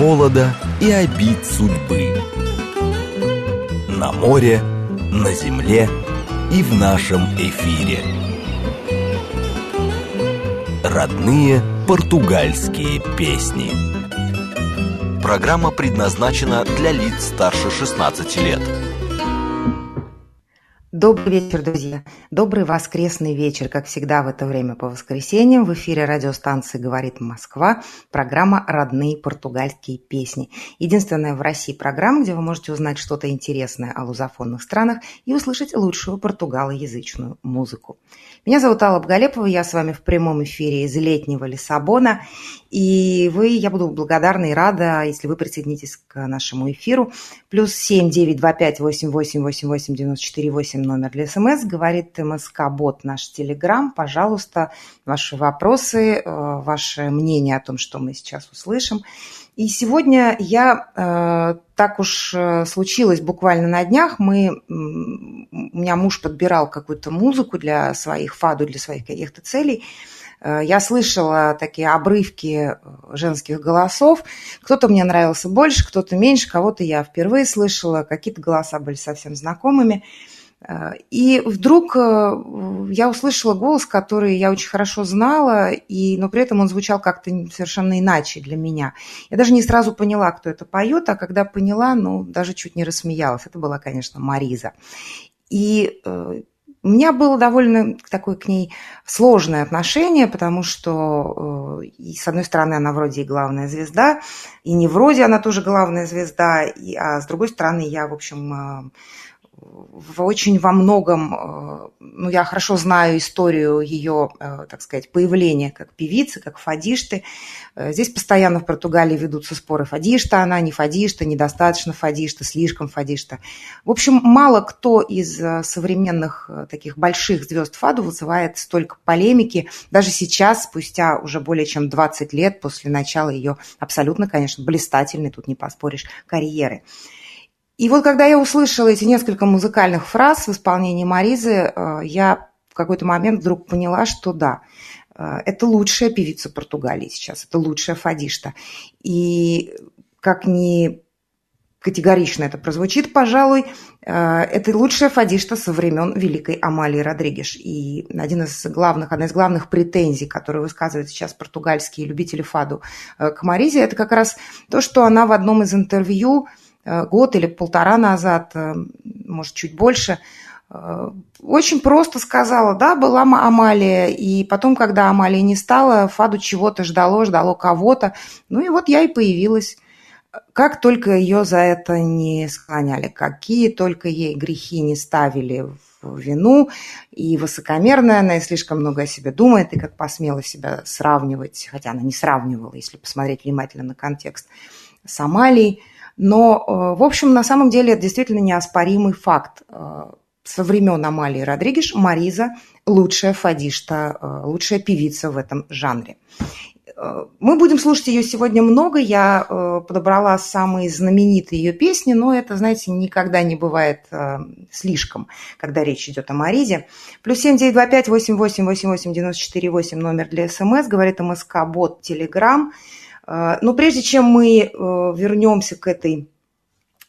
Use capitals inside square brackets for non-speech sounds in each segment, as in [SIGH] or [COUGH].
холода и обид судьбы. На море, на земле и в нашем эфире. Родные португальские песни. Программа предназначена для лиц старше 16 лет. Добрый вечер, друзья. Добрый воскресный вечер, как всегда в это время по воскресеньям. В эфире радиостанции «Говорит Москва» программа «Родные португальские песни». Единственная в России программа, где вы можете узнать что-то интересное о лузофонных странах и услышать лучшую португалоязычную музыку. Меня зовут Алла Бгалепова, я с вами в прямом эфире из летнего Лиссабона. И вы, я буду благодарна и рада, если вы присоединитесь к нашему эфиру. Плюс семь девять два пять восемь восемь восемь восемь девяносто четыре восемь номер для СМС. Говорит МСК-бот наш Телеграм. Пожалуйста, ваши вопросы, э, ваше мнение о том, что мы сейчас услышим. И сегодня я, э, так уж э, случилось буквально на днях, мы, у меня муж подбирал какую-то музыку для своих фаду, для своих каких-то целей. Э, я слышала такие обрывки женских голосов. Кто-то мне нравился больше, кто-то меньше, кого-то я впервые слышала, какие-то голоса были совсем знакомыми. Э, и вдруг э, я услышала голос, который я очень хорошо знала, и, но при этом он звучал как-то совершенно иначе для меня. Я даже не сразу поняла, кто это поет, а когда поняла, ну, даже чуть не рассмеялась. Это была, конечно, Мариза. И э, у меня было довольно такое к ней сложное отношение, потому что, и, с одной стороны, она вроде и главная звезда, и не вроде она тоже главная звезда, и, а с другой стороны, я, в общем, в очень во многом, э, ну, я хорошо знаю историю ее, э, так сказать, появления как певицы, как фадишты. Э, здесь постоянно в Португалии ведутся споры, фадишта она, не фадишта, недостаточно фадишта, слишком фадишта. В общем, мало кто из современных таких больших звезд фаду вызывает столько полемики, даже сейчас, спустя уже более чем 20 лет после начала ее абсолютно, конечно, блистательной, тут не поспоришь, карьеры. И вот когда я услышала эти несколько музыкальных фраз в исполнении Маризы, э, я в какой-то момент вдруг поняла, что да, э, это лучшая певица Португалии сейчас, это лучшая фадишта. И как ни категорично это прозвучит, пожалуй, э, это лучшая фадишта со времен великой Амалии Родригеш. И один из главных, одна из главных претензий, которые высказывают сейчас португальские любители фаду к Маризе, это как раз то, что она в одном из интервью год или полтора назад, э, может, чуть больше, э, очень просто сказала, да, была Амалия, и потом, когда Амалия не стала, Фаду чего-то ждало, ждало кого-то, ну и вот я и появилась. Как только ее за это не склоняли, какие только ей грехи не ставили в вину, и высокомерная она, и слишком много о себе думает, и как посмела себя сравнивать, хотя она не сравнивала, если посмотреть внимательно на контекст, с Амалией – но, э, в общем, на самом деле это действительно неоспоримый факт. Э, со времен Амалии Родригеш Мариза лучшая фадишта, э, лучшая певица в этом жанре. Мы будем слушать ее сегодня много. Я подобрала самые знаменитые ее песни, но это, знаете, никогда не бывает слишком, когда речь идет о Маризе. Плюс семь девять два пять восемь восемь восемь восемь девяносто четыре восемь номер для СМС. Говорит МСК бот Телеграм. А, но прежде чем мы э, вернемся к этой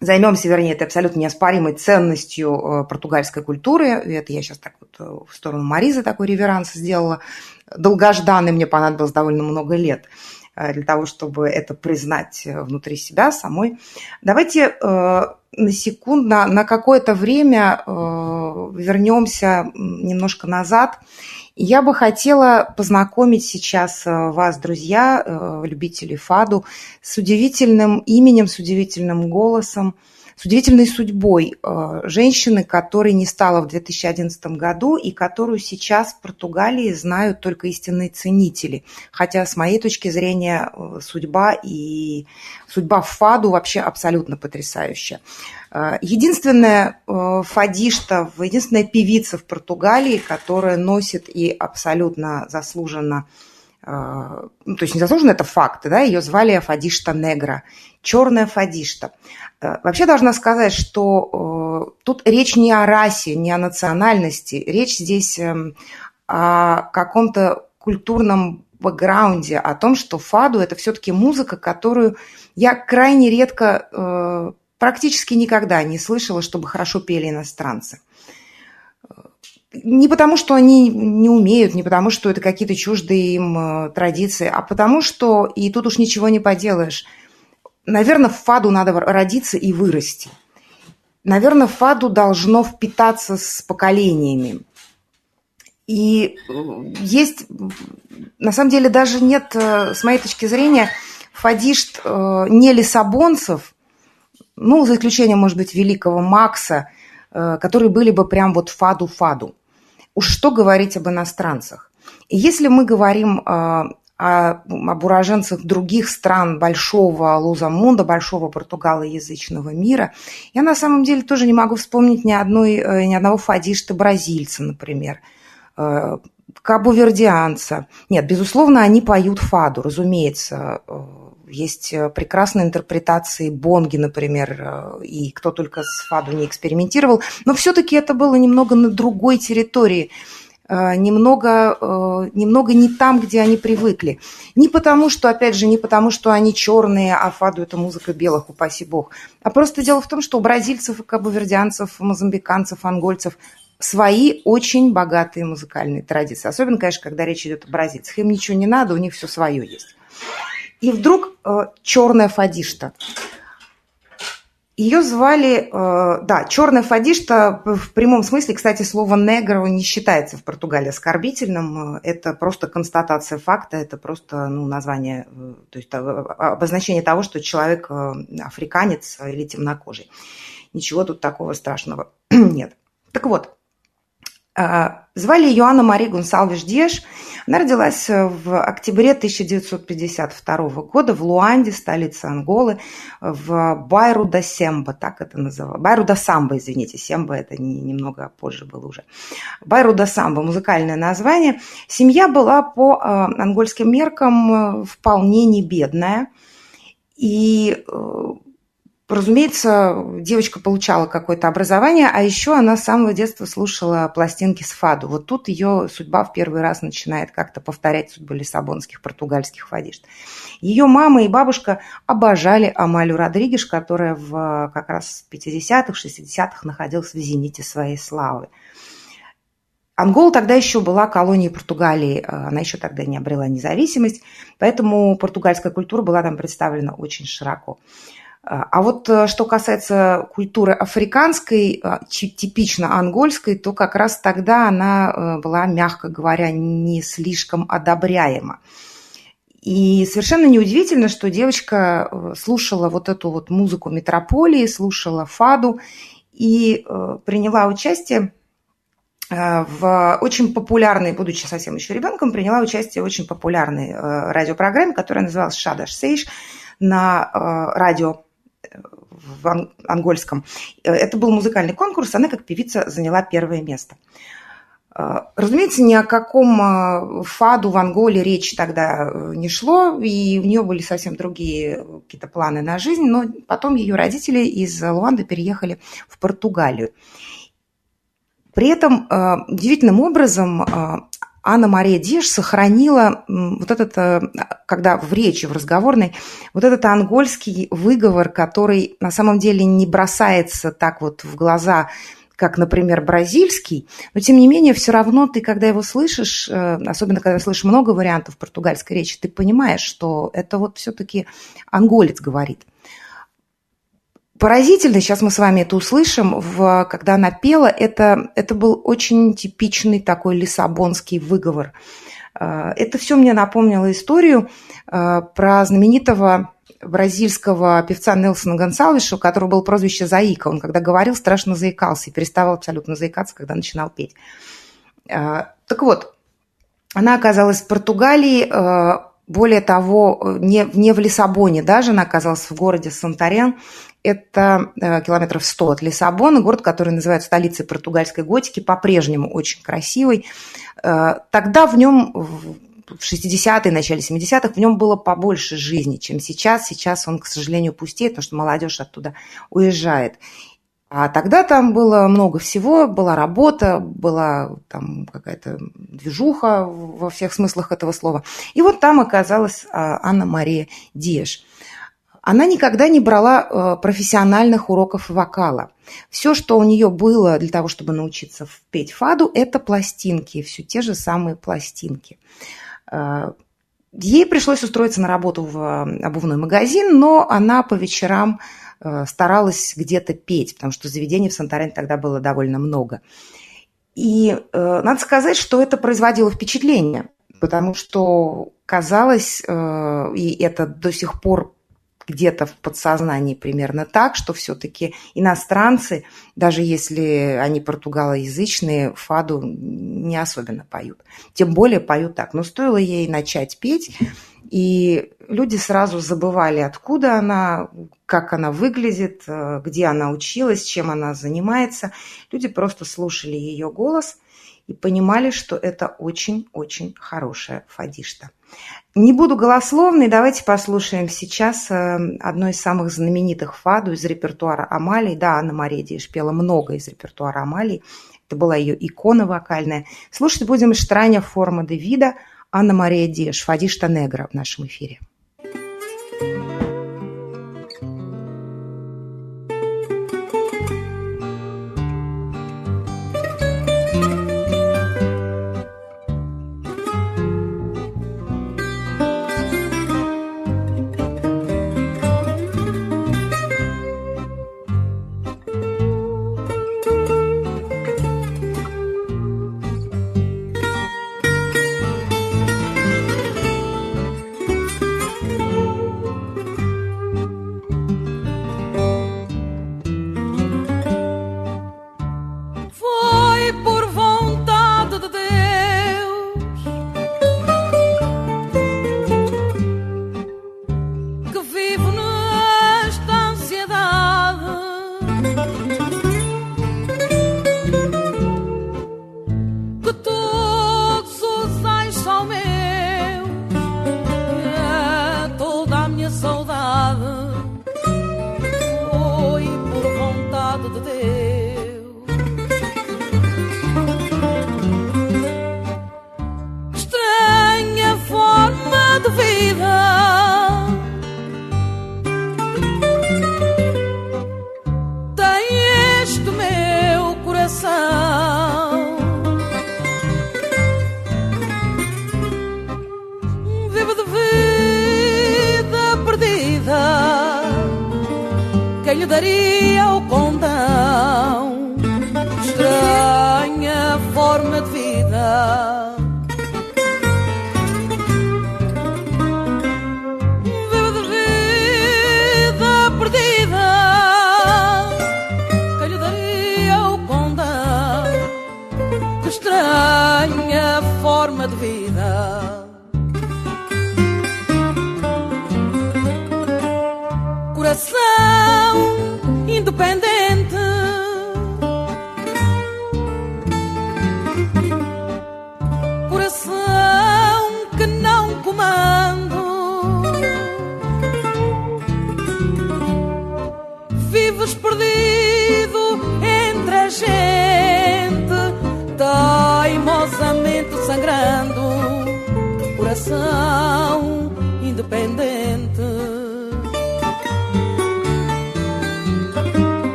займемся, вернее, этой абсолютно неоспоримой ценностью э, португальской культуры. Это я сейчас так вот э, в сторону Маризы такой реверанс сделала. Долгожданный мне понадобилось довольно много лет для того, чтобы это признать внутри себя самой. Давайте на секунду, на, на какое-то время вернемся немножко назад я бы хотела познакомить сейчас э, вас, друзья, э, любители фаду, с удивительным именем, с удивительным голосом, с удивительной судьбой э, женщины, которой не стало в 2011 году и которую сейчас в Португалии знают только истинные ценители. Хотя, с моей точки зрения, судьба и судьба Фаду вообще абсолютно потрясающая. Э, единственная э, фадишта, единственная певица в Португалии, которая носит и абсолютно заслуженно э, ну, то есть незаслуженно это факт, да, ее звали Фадишта Негра, черная Фадишта. Вообще должна сказать, что тут речь не о расе, не о национальности, речь здесь эм, о каком-то культурном бэкграунде о том, что фаду – это все-таки музыка, которую я крайне редко, практически никогда не слышала, чтобы хорошо пели иностранцы. Не потому, что они не умеют, не потому, что это какие-то чуждые им э, традиции, а потому что, и тут уж ничего не поделаешь, наверное, в фаду надо родиться и вырасти. Наверное, фаду должно впитаться с поколениями. И э, есть, на самом деле, даже нет, э, с моей точки зрения, фадишт не лиссабонцев, ну, за исключением, может быть, великого Макса, которые были бы прям вот фаду-фаду. Уж что говорить об иностранцах. И если мы говорим э, об уроженцах других стран большого Лузамунда, большого португалоязычного мира, я на самом деле тоже не могу вспомнить ни, одной, э, ни одного фадишта бразильца, например, э, кабувердианца. Нет, безусловно, они поют фаду, разумеется. Есть прекрасные интерпретации Бонги, например, и кто только с фаду не экспериментировал. Но все-таки это было немного на другой территории немного, немного не там, где они привыкли. Не потому, что, опять же, не потому, что они черные, а фаду это музыка белых, упаси бог. А просто дело в том, что у бразильцев, кабовердианцев, мозамбиканцев, ангольцев свои очень богатые музыкальные традиции. Особенно, конечно, когда речь идет о бразильцах. Им ничего не надо, у них все свое есть. И вдруг э, черная фадишта. Ее звали, э, да, черная фадишта в прямом смысле, кстати, слово негро не считается в Португалии оскорбительным. Это просто констатация факта, это просто ну, название, э, то есть обозначение того, что человек африканец или темнокожий. Ничего тут такого страшного [CLEARS THROAT] нет. Так вот, а, звали ее Анна Мари Гунсалвиш Деш. Она родилась в октябре 1952 года в Луанде, столице Анголы, в Байру да Семба, так это называлось. Байру да Самба, извините, Семба это не, немного позже было уже. Байру да Самба, музыкальное название. Семья была по э, ангольским меркам э, вполне не бедная. И э, Разумеется, девочка получала какое-то образование, а еще она с самого детства слушала пластинки с фаду. Вот тут ее судьба в первый раз начинает как-то повторять судьбу лиссабонских португальских фадишт. Ее мама и бабушка обожали Амалю Родригеш, которая в как раз в 50-х, 60-х находилась в зените своей славы. Ангола тогда еще была колонией Португалии, она еще тогда не обрела независимость, поэтому португальская культура была там представлена очень широко. А вот э, что касается культуры африканской, э, типично ангольской, то как раз тогда она э, была, мягко говоря, не слишком одобряема. И совершенно неудивительно, что девочка слушала вот эту вот музыку метрополии, слушала фаду и приняла участие в очень популярной, будучи совсем еще ребенком, приняла участие в очень популярной радиопрограмме, которая называлась «Шадаш Сейш» на радио в ангольском. Э, это был музыкальный конкурс, она как певица заняла первое место. Э, разумеется, ни о каком э, фаду в Анголе речи тогда не шло, и у нее были совсем другие какие-то планы на жизнь, но потом ее родители из Луанды переехали в Португалию. При этом удивительным образом Анна-Мария Деш сохранила вот этот, э, когда в речи, в разговорной, вот этот ангольский выговор, который на самом деле не бросается так вот в глаза, как, например, бразильский, но тем не менее все равно ты, когда его слышишь, э, особенно когда слышишь много вариантов португальской речи, ты понимаешь, что это вот все-таки анголец говорит – Поразительно, сейчас мы с вами это услышим, в, когда она пела, это, это был очень типичный такой лиссабонский выговор. Э, это все мне напомнило историю э, про знаменитого бразильского певца Нелсона Гонсалвеша, у которого было прозвище Заика. Он, когда говорил, страшно заикался и переставал абсолютно заикаться, когда начинал петь. Э, так вот, она оказалась в Португалии, более того, не, не в Лиссабоне даже, она оказалась в городе Сантарен, это э, километров 100 от Лиссабона, город, который называют столицей португальской готики, по-прежнему очень красивый. Э, тогда в нем в 60-е, начале 70-х в нем было побольше жизни, чем сейчас. Сейчас он, к сожалению, пустеет, потому что молодежь оттуда уезжает. А тогда там было много всего, была работа, была там какая-то движуха во всех смыслах этого слова. И вот там оказалась а, Анна-Мария Диеш. Она никогда не брала э, профессиональных уроков вокала. Все, что у нее было для того, чтобы научиться петь фаду, это пластинки, все те же самые пластинки. Э, ей пришлось устроиться на работу в э, обувной магазин, но она по вечерам старалась где-то петь, потому что заведений в Санторен тогда было довольно много. И э, надо сказать, что это производило впечатление, потому что казалось, э, и это до сих пор где-то в подсознании примерно так, что все-таки иностранцы, даже если они португалоязычные, фаду не особенно поют. Тем более поют так. Но стоило ей начать петь, и люди сразу забывали, откуда она, как она выглядит, где она училась, чем она занимается. Люди просто слушали ее голос и понимали, что это очень-очень хорошая фадишта. Не буду голословной, давайте послушаем сейчас э, одно из самых знаменитых фаду из репертуара Амалии. Да, Анна Мария Диш пела много из репертуара Амалии. Это была ее икона вокальная. Слушать будем Штраня форма Девида, Анна Мария Диш, Фадишта Негра в нашем эфире.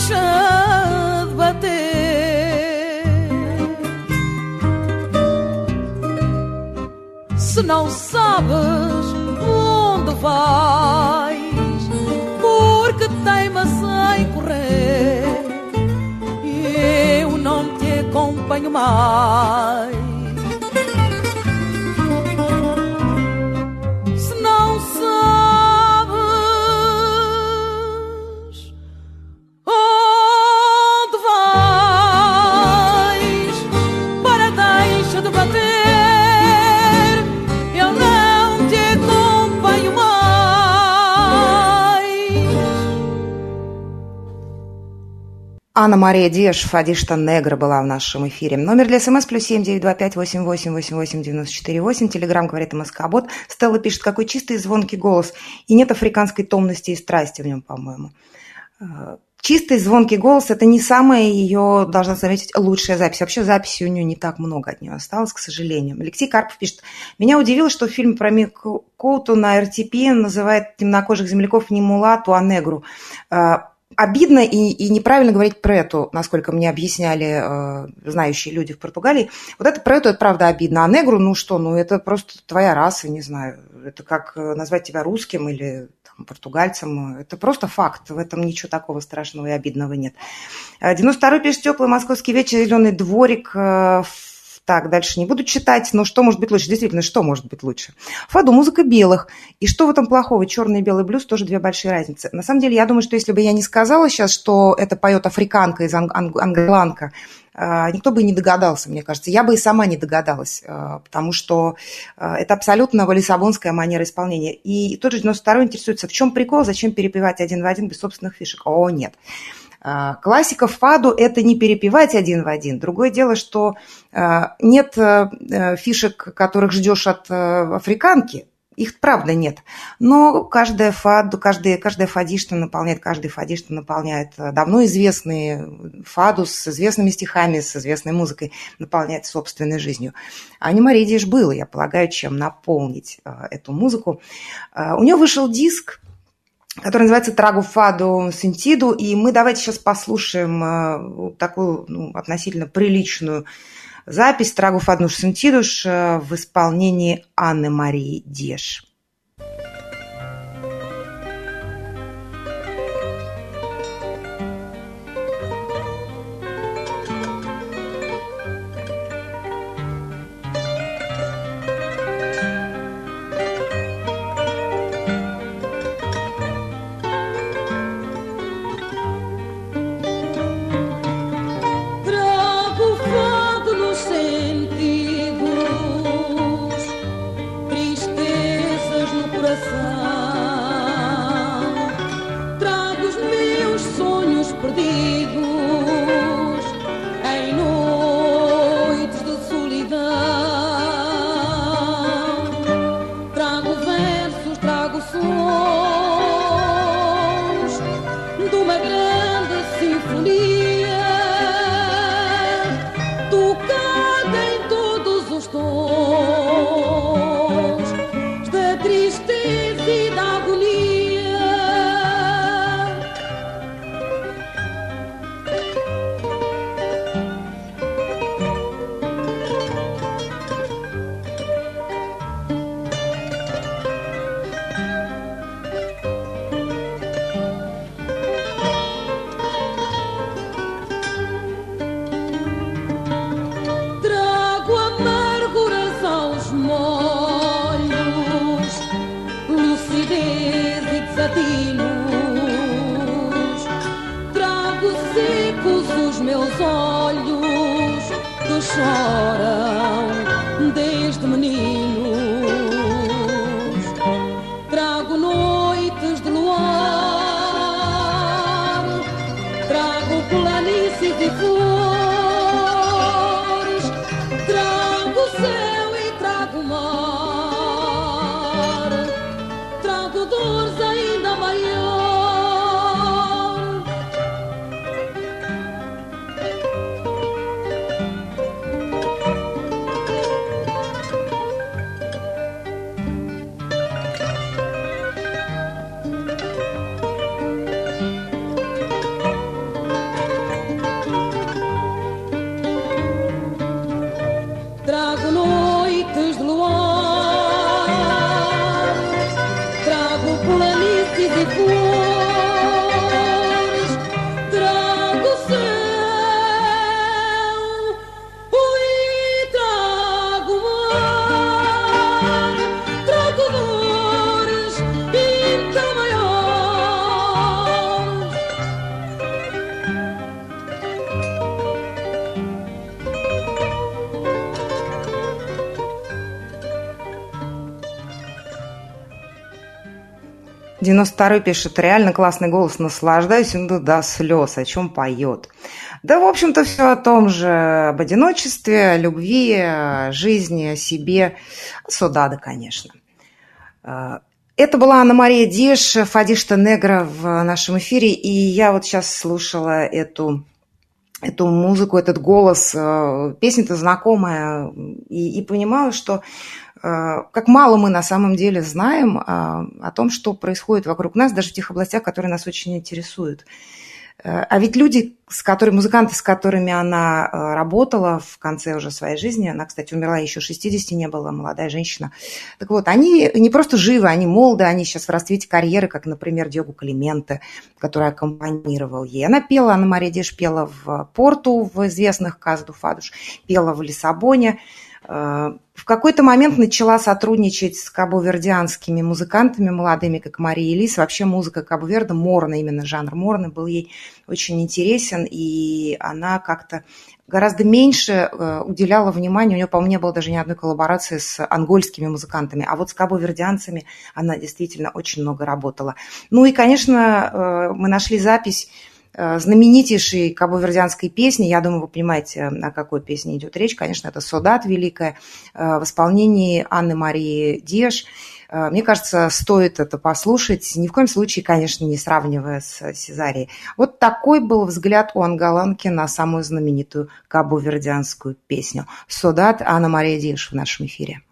deixa de bater. Se não sabes onde vais, porque teimas em correr, eu não te acompanho mais. Анна Мария Деш, Фадишта Негра была в нашем эфире. Номер для смс плюс семь девять два пять восемь восемь восемь восемь девяносто четыре восемь. Телеграмм говорит МСК-бот. Стелла пишет, какой чистый и звонкий голос. И нет африканской томности и страсти в нем, по-моему. Э, чистый звонкий голос – это не самая ее, должна заметить, лучшая запись. Вообще записи у нее не так много от нее осталось, к сожалению. Алексей Карпов пишет, меня удивило, что в фильме про Мик Коуту на РТП называет темнокожих земляков не мулату, а негру. Обидно и, и неправильно говорить про эту, насколько мне объясняли э, знающие люди в Португалии. Вот это про эту, это правда обидно. А негру, ну что, ну это просто твоя раса, не знаю. Это как э, назвать тебя русским или там, португальцем. Это просто факт. В этом ничего такого страшного и обидного нет. 92-й э, пишет теплый московский вечер, зеленый дворик э, так, дальше не буду читать, но что может быть лучше? Действительно, что может быть лучше? Фаду – музыка белых. И что в этом плохого? Черный и белый блюз – тоже две большие разницы. На самом деле, я думаю, что если бы я не сказала сейчас, что это поет африканка из анг- анг- англанка, а, никто бы и не догадался, мне кажется. Я бы и сама не догадалась, а, потому что а, это абсолютно лиссабонская манера исполнения. И тот же 92 интересуется, в чем прикол, зачем перепевать один в один без собственных фишек? О, нет. А, классика фаду – это не перепевать один в один. Другое дело, что а, нет э, э, фишек, которых ждешь от э, африканки, их правда нет. Но каждая фаду, каждая, каждая фадишта наполняет, каждый фадишта наполняет давно известный фаду с известными стихами, с известной музыкой, наполняет собственной жизнью. А не Маридиш было, я полагаю, чем наполнить эту музыку. У нее вышел диск, который называется «Трагу фаду сентиду». И мы давайте сейчас послушаем э, такую ну, относительно приличную запись «Трагу фаду сентидуш» в исполнении Анны Марии Деш. more. 92 пишет, реально классный голос, наслаждаюсь им до слез, о чем поет. Да, в общем-то, все о том же, об одиночестве, любви, жизни, о себе. Содада, конечно. А, это была Анна-Мария Диш, Фадишта Негра в нашем эфире, и я вот сейчас слушала эту эту музыку, этот голос, э, песня-то знакомая, и, и понимаю, что Э, как мало мы на самом деле знаем а, о том, что происходит вокруг нас, даже в тех областях, которые нас очень интересуют. Э, а ведь люди, с которыми, музыканты, с которыми она э, работала в конце уже своей жизни, она, кстати, умерла еще 60 не было, молодая женщина. Так вот, они не просто живы, они молоды, они сейчас в расцвете карьеры, как, например, Диогу Клименте, который аккомпанировал ей. Она пела, Анна Мария Деш пела в Порту, в известных Казду Фадуш, пела в Лиссабоне, Э, в какой-то момент начала сотрудничать с кабовердианскими музыкантами молодыми, как Мария Элис. Вообще музыка Кабоверда, морна, именно жанр морны, был ей очень интересен, и она как-то гораздо меньше э, уделяла внимания. У нее, по-моему, не было даже ни одной коллаборации с ангольскими музыкантами. А вот с кабовердианцами она действительно очень много работала. Ну и, конечно, э, мы нашли запись Э, знаменитейшей кабовердианской песни, я думаю, вы понимаете, о какой песне идет речь, конечно, это «Содат» великая, э, в исполнении Анны Марии Деш. Э, мне кажется, стоит это послушать, ни в коем случае, конечно, не сравнивая с Сезарией. Вот такой был взгляд у анголанки на самую знаменитую кабовердианскую песню «Содат» Анна Мария Деш в нашем эфире.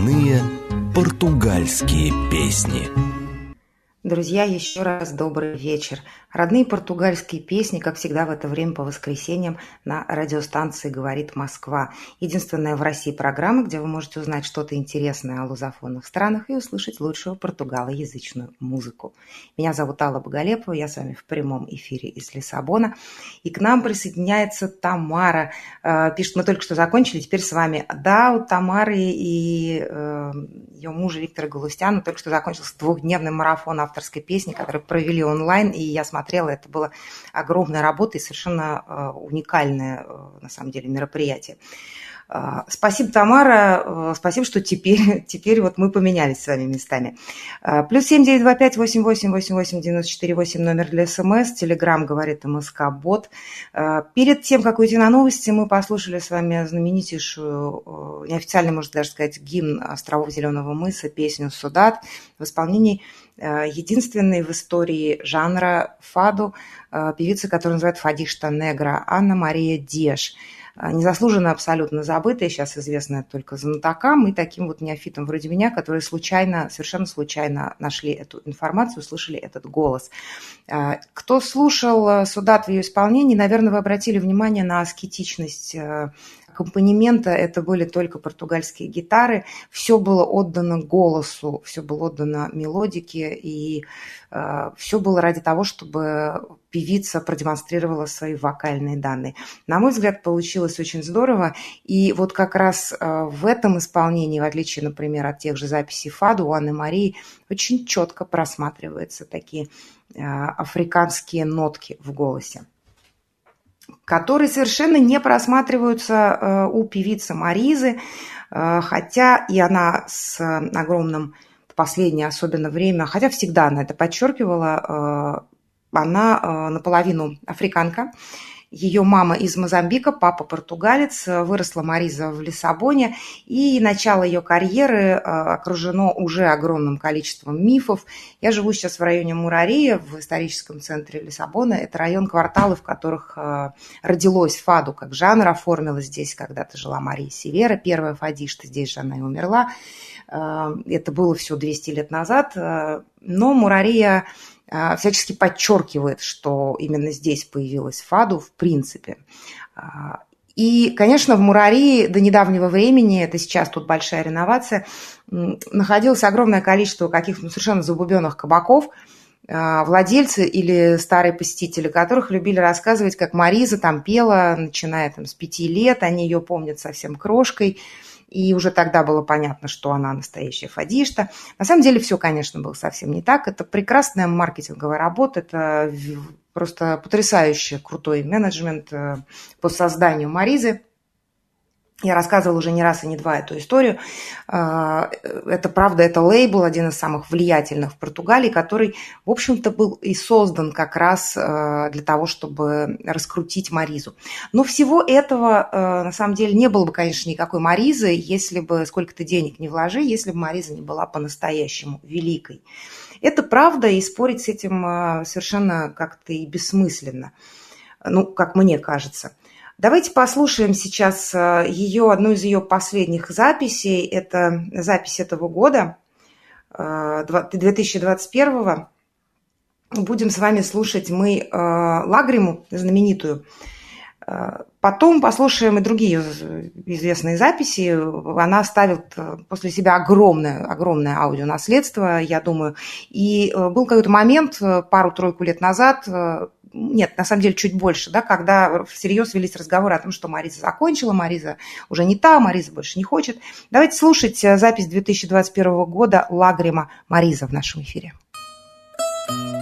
Родные португальские песни. Друзья, еще раз добрый вечер. Родные португальские песни, как всегда в это время по воскресеньям на радиостанции «Говорит Москва». Единственная в России программа, где вы можете узнать что-то интересное о лузофонных странах и услышать лучшую португалоязычную музыку. Меня зовут Алла Боголепова, я с вами в прямом эфире из Лиссабона. И к нам присоединяется Тамара. Э, пишет, мы только что закончили, теперь с вами. Да, у Тамары и э, ее мужа Виктора Галустяна только что закончился двухдневный марафон авторской песни, который провели онлайн, и я смотрела это было огромная работа и совершенно э, уникальное, э, на самом деле, мероприятие. Э, спасибо, Тамара. Спасибо, что теперь, [LAUGHS] теперь вот мы поменялись с вами местами. Плюс семь девять два пять восемь восемь восемь восемь девяносто четыре восемь номер для СМС. Телеграмм говорит МСК Бот. Перед тем, как уйти на новости, мы послушали с вами знаменитейшую, неофициально, можно даже сказать, гимн островов Зеленого мыса, песню «Судат» в исполнении единственной в истории жанра фаду э, певица, которая называется Фадишта Негра, Анна Мария Деш. Э, незаслуженно абсолютно забытая, сейчас известная только знатокам и таким вот неофитам вроде меня, которые случайно, совершенно случайно нашли эту информацию, услышали этот голос. Кто слушал Судат в ее исполнении, наверное, вы обратили внимание на аскетичность аккомпанемента это были только португальские гитары. Все было отдано голосу, все было отдано мелодике, и э, все было ради того, чтобы певица продемонстрировала свои вокальные данные. На мой взгляд, получилось очень здорово. И вот как раз э, в этом исполнении, в отличие, например, от тех же записей Фаду у Анны Марии, очень четко просматриваются такие э, африканские нотки в голосе которые совершенно не просматриваются э, у певицы Маризы, э, хотя и она с огромным в последнее особенно время, хотя всегда она это подчеркивала, э, она наполовину африканка, ее мама из Мозамбика, папа португалец, выросла Мариза в Лиссабоне, и начало ее карьеры э, окружено уже огромным количеством мифов. Я живу сейчас в районе Мурария, в историческом центре Лиссабона. Это район кварталы, в которых э, родилось фаду как жанр, оформилась здесь когда-то жила Мария Севера, первая фадишта, здесь же она и умерла. Э, это было все 200 лет назад, но Мурария всячески подчеркивает, что именно здесь появилась Фаду в принципе. А, и, конечно, в Мурарии до недавнего времени, это сейчас тут большая реновация, находилось огромное количество каких-то ну, совершенно забубенных кабаков, а, владельцы или старые посетители, которых любили рассказывать, как Мариза там пела, начиная там с пяти лет, они ее помнят совсем крошкой, и уже тогда было понятно, что она настоящая фадишта. На самом деле все, конечно, было совсем не так. Это прекрасная маркетинговая работа, это просто потрясающий крутой менеджмент э, по созданию Маризы. Я рассказывала уже не раз и не два эту историю. А, это правда, это лейбл, один из самых влиятельных в Португалии, который, в общем-то, был и создан как раз а, для того, чтобы раскрутить Маризу. Но всего этого, а, на самом деле, не было бы, конечно, никакой Маризы, если бы сколько-то денег не вложи, если бы Мариза не была по-настоящему великой. Это правда, и спорить с этим совершенно как-то и бессмысленно, ну, как мне кажется. Давайте послушаем сейчас э, ее, одну из ее последних записей. Это запись этого года, 2021 э, Будем с вами слушать мы э, Лагриму, знаменитую. Потом послушаем и другие известные записи. Она оставит после себя огромное, огромное аудионаследство, я думаю. И был какой-то момент пару-тройку лет назад, нет, на самом деле чуть больше, да, когда всерьез велись разговоры о том, что Мариза закончила, Мариза уже не та, Мариза больше не хочет. Давайте слушать э, запись 2021 года Лагрима Мариза в нашем эфире. me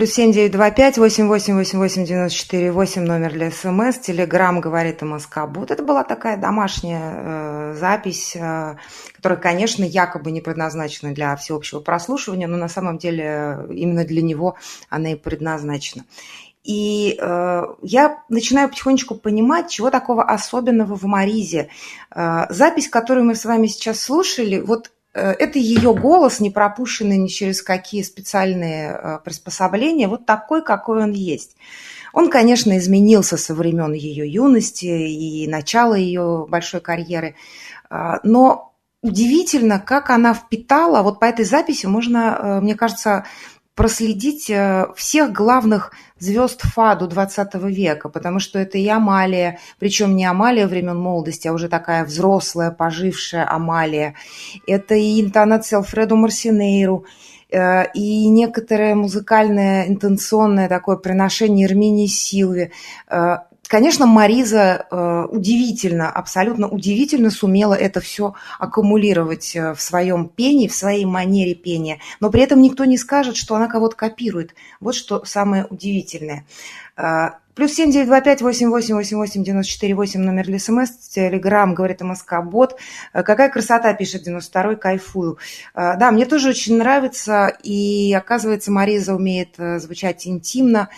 Плюс семь девять два пять восемь восемь восемь восемь девяносто четыре восемь номер для СМС. Телеграмм говорит МСК Бот. Это была такая домашняя э, запись, э, которая, конечно, якобы не предназначена для всеобщего прослушивания, но на самом деле э, именно для него она и предназначена. И э, я начинаю потихонечку понимать, чего такого особенного в Маризе. Э, запись, которую мы с вами сейчас слушали, вот это ее голос, не пропущенный ни через какие специальные э, приспособления, вот такой, какой он есть. Он, конечно, изменился со времен ее юности и начала ее большой карьеры, э, но удивительно, как она впитала, вот по этой записи можно, э, мне кажется, проследить э, всех главных звезд фаду 20 века, потому что это и Амалия, причем не Амалия времен молодости, а уже такая взрослая, пожившая Амалия. Это и интонация Алфреду Марсинейру, э, и некоторое музыкальное, интенционное такое приношение Эрминии Силви. Конечно, Мариза э, удивительно, абсолютно удивительно сумела это все аккумулировать э, в своем пении, в своей манере пения, но при этом никто не скажет, что она кого-то копирует. Вот что самое удивительное. Э, Плюс семь девять два пять восемь восемь восемь восемь девяносто четыре восемь номер для смс, телеграмм, говорит МСК Бот. Э, Какая красота, пишет 92-й, кайфую. Да, мне тоже очень нравится, и оказывается, Мариза умеет звучать интимно,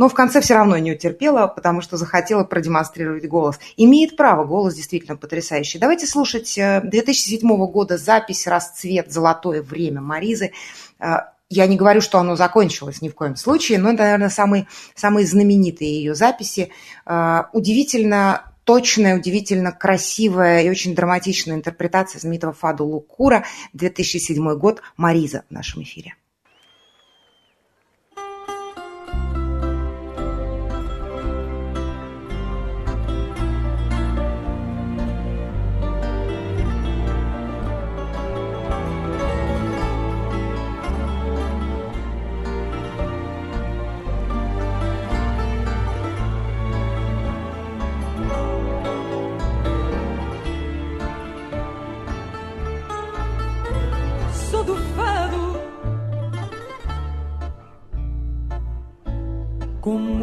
но в конце все равно не утерпела, потому что захотела продемонстрировать голос. Имеет право, голос действительно потрясающий. Давайте слушать э, 2007 года запись «Расцвет. Золотое время» Маризы. Э, Я не говорю, что оно закончилось ни в коем случае, но это, наверное, самые, самые знаменитые ее записи. Э, Удивительно точная, удивительно красивая и очень драматичная интерпретация знаменитого фаду Лукура, 2007 год, Мариза в нашем эфире.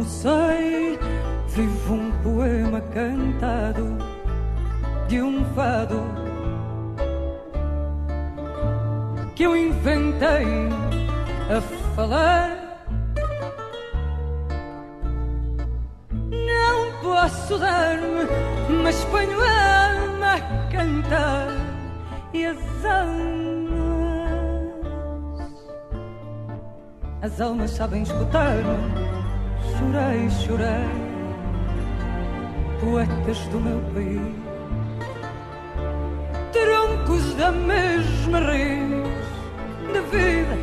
sei, vivo um poema cantado de um fado que eu inventei a falar. Não posso dar-me, mas ponho a alma a cantar e as almas, as almas sabem escutar-me. Chorei, chorei, poetas do meu país, troncos da mesma raiz de vida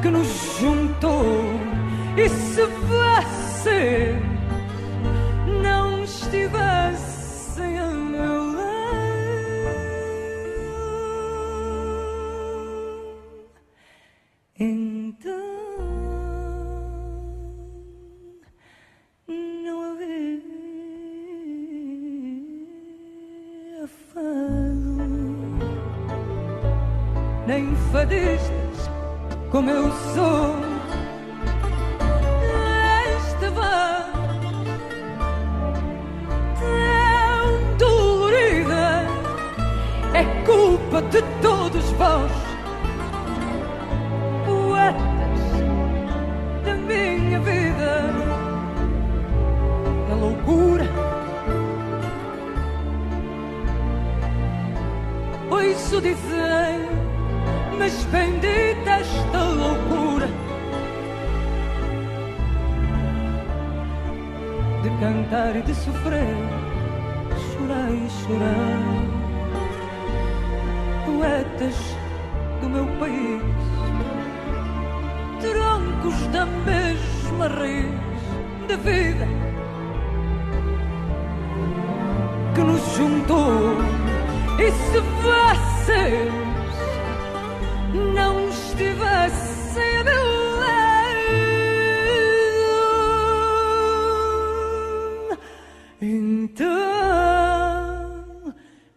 que nos juntou. E se você Ouço dizer mas bendita esta loucura de cantar e de sofrer, chorar e chorar. Poetas do meu país, troncos da mesma raiz de vida que nos juntou. E se não estivesse a meu lado, então,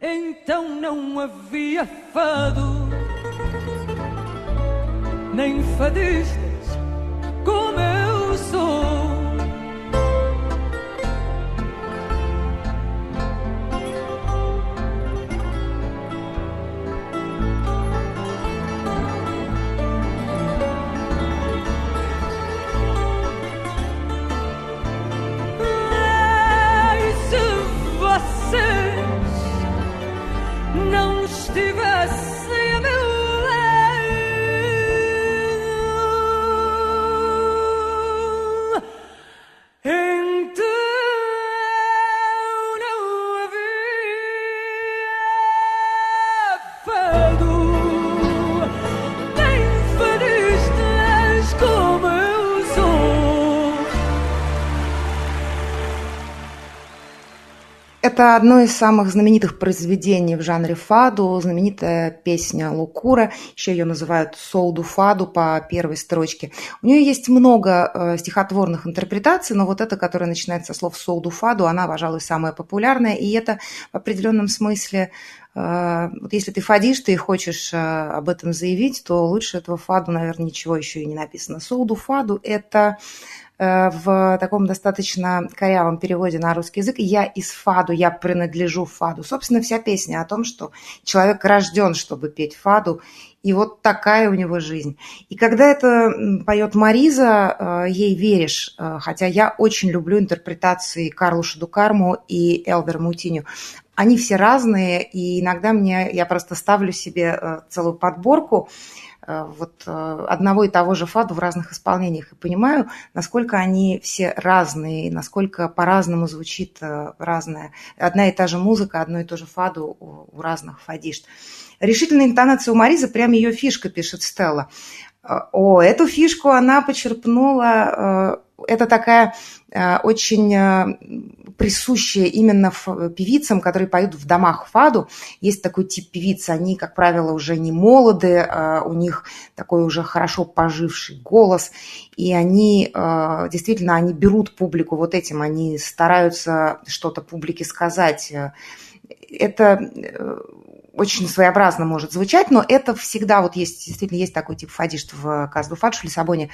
então não havia fado, nem fadistas Это одно из самых знаменитых произведений в жанре фаду, знаменитая песня Лукура, еще ее называют солду фаду по первой строчке. У нее есть много э, стихотворных интерпретаций, но вот эта, которая начинается со слов солду фаду, она, пожалуй, самая популярная, и это в определенном смысле э, вот если ты фадишь, ты хочешь э, об этом заявить, то лучше этого фаду, наверное, ничего еще и не написано. Солду фаду – это в таком достаточно корявом переводе на русский язык «Я из фаду, я принадлежу фаду». Собственно, вся песня о том, что человек рожден, чтобы петь фаду, и вот такая у него жизнь. И когда это поет Мариза, э, ей веришь, э, хотя я очень люблю интерпретации Карлу Шадукарму и Элдер Мутиню. они все разные, и иногда мне, я просто ставлю себе э, целую подборку э, вот э, одного и того же фаду в разных исполнениях и понимаю, насколько они все разные, насколько по-разному звучит разная, одна и та же музыка, одно и то же фаду у разных фадишт. Решительная интонация у Маризы, прям ее фишка, пишет Стелла. О, эту фишку она почерпнула, это такая очень присущее именно певицам, которые поют в домах фаду. Есть такой тип певиц, они, как правило, уже не молоды, а у них такой уже хорошо поживший голос, и они а, действительно, они берут публику вот этим, они стараются что-то публике сказать. Это э, очень своеобразно может звучать, но это всегда вот есть, действительно есть такой тип фадишт в Казду Фадж в Лиссабоне.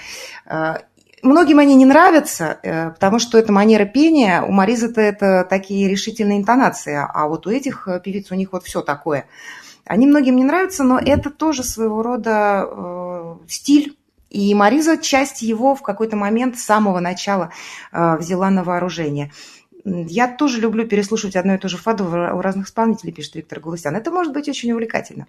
А, Многим они не нравятся, э, потому что это манера пения. У Маризы-то это такие решительные интонации, а вот у этих э, певиц у них вот все такое. Они многим не нравятся, но это тоже своего рода э, стиль. И Мариза часть его в какой-то момент с самого начала э, взяла на вооружение. Я тоже люблю переслушивать одно и то же фаду у разных исполнителей, пишет Виктор Галустян. Это может быть очень увлекательно.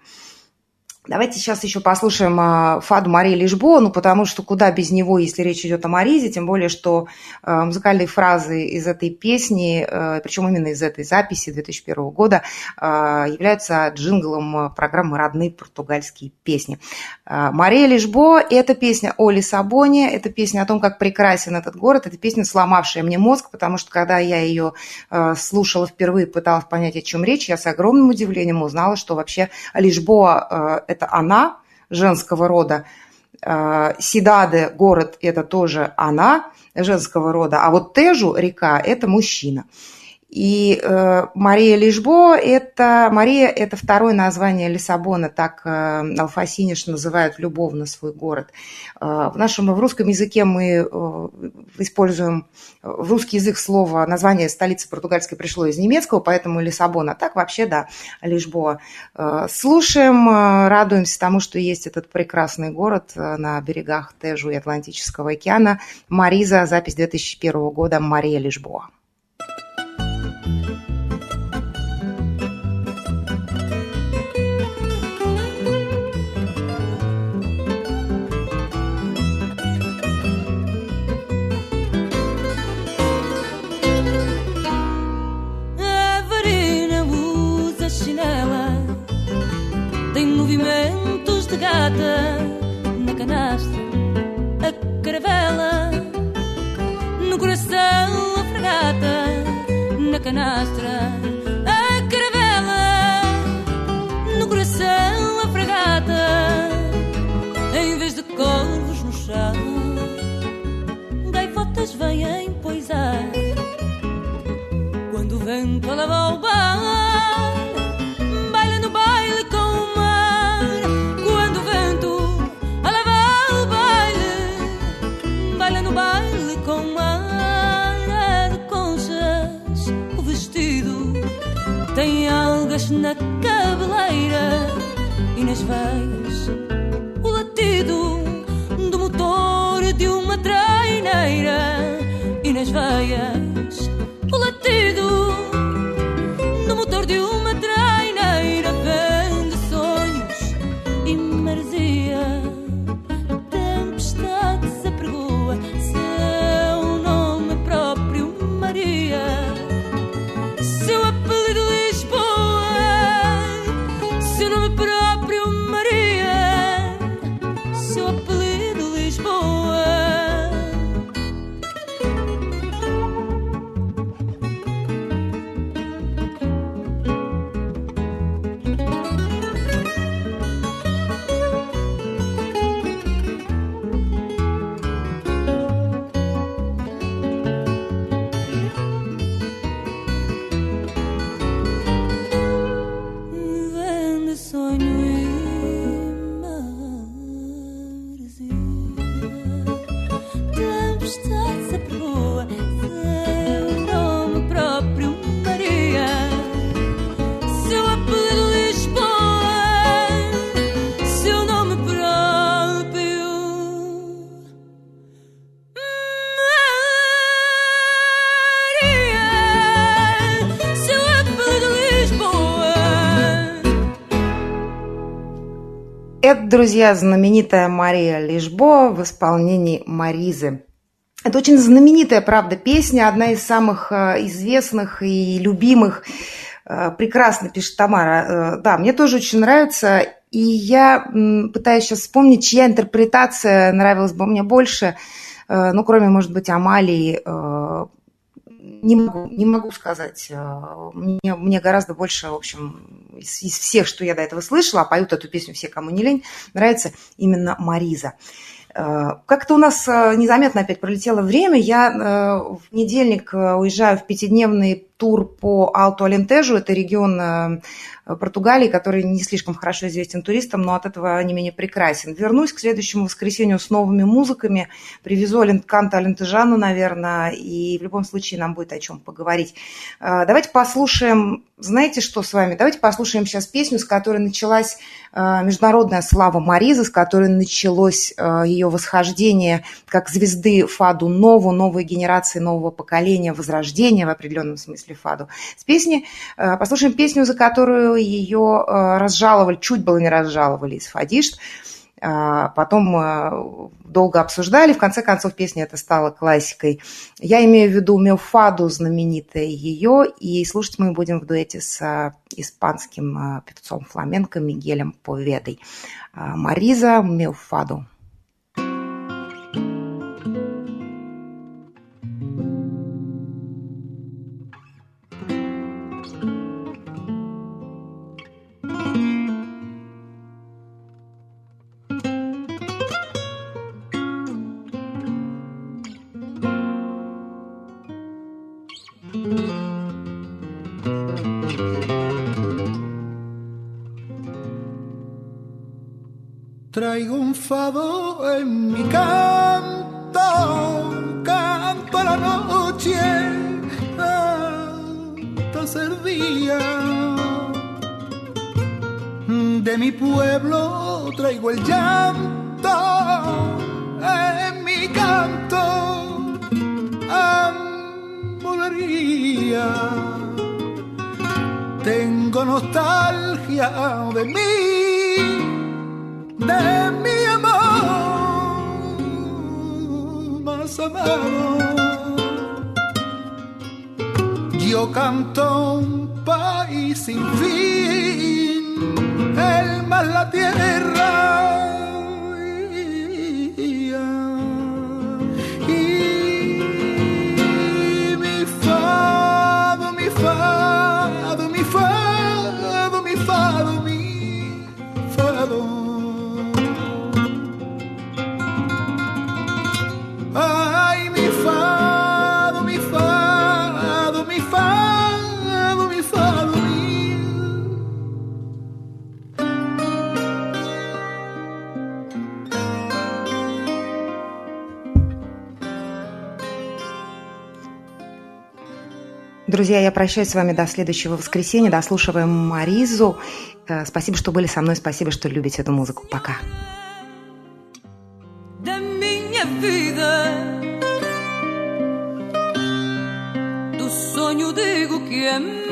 Давайте сейчас еще послушаем а, Фаду Марии Лишбо, ну, потому что куда без него, если речь идет о Маризе, тем более, что а, музыкальные фразы из этой песни, а, причем именно из этой записи 2001 года, являются джинглом программы «Родные португальские песни». Мария Лишбо – это песня о Лиссабоне, это песня о том, как прекрасен этот город, это песня, сломавшая мне мозг, потому что когда я ее слушала впервые, пыталась понять, о чем речь, я с огромным удивлением узнала, что вообще Лишбо – это она женского рода. Э, Сидаде, город, это тоже она женского рода. А вот Тежу, река, это мужчина. И э, Мария Лишбо – это Мария – это второе название Лиссабона, так э, Алфасиниш называют любовно свой город. Э, в нашем в русском языке мы э, используем в русский язык слово название столицы португальской пришло из немецкого, поэтому Лиссабон. А так вообще да, Лишбоа. Э, слушаем, э, радуемся тому, что есть этот прекрасный город э, на берегах Тежу и Атлантического океана. Мариза, запись 2001 года Мария Лишбоа. Canastra, o latido do motor de uma traineira e nas veias. O latido друзья, знаменитая Мария Лишбо в исполнении Маризы. Это очень знаменитая, правда, песня, одна из самых э, известных и любимых. Э, прекрасно пишет Тамара. Э, да, мне тоже очень нравится. И я пытаюсь сейчас вспомнить, чья интерпретация нравилась бы мне больше. Ну, кроме, может быть, Амалии, не могу, не могу сказать. Мне, мне гораздо больше, в общем, из, из всех, что я до этого слышала, а поют эту песню все, кому не лень, нравится именно Мариза. Э, как-то у нас э, незаметно опять пролетело время. Я э, в понедельник уезжаю в пятидневный тур по Алту-Алентежу. Это регион Португалии, который не слишком хорошо известен туристам, но от этого не менее прекрасен. Вернусь к следующему воскресенью с новыми музыками. Привезу Канта Алентежану, наверное, и в любом случае нам будет о чем поговорить. Давайте послушаем, знаете что с вами? Давайте послушаем сейчас песню, с которой началась международная слава Маризы, с которой началось ее восхождение как звезды Фаду Нову, новой генерации, нового поколения, возрождения в определенном смысле Фаду. С песни, послушаем песню, за которую ее э, разжаловали, чуть было не разжаловали из Фадишт. А, потом э, долго обсуждали, в конце концов песня это стала классикой. Я имею в виду Меофаду, знаменитая ее, и слушать мы будем в дуэте с э, испанским певцом фламенко Мигелем Поведой. Мариза Меофаду. Traigo un fado en mi canto, canto a la noche hasta ser día. De mi pueblo traigo el llanto en mi canto, amorería. Tengo nostalgia de mí de amado. Yo canto un país sin fin, el mar, la tierra Друзья, я прощаюсь с вами до следующего воскресенья. Дослушиваем Маризу. Э, спасибо, что были со мной. Спасибо, что любите эту музыку. Пока. Trago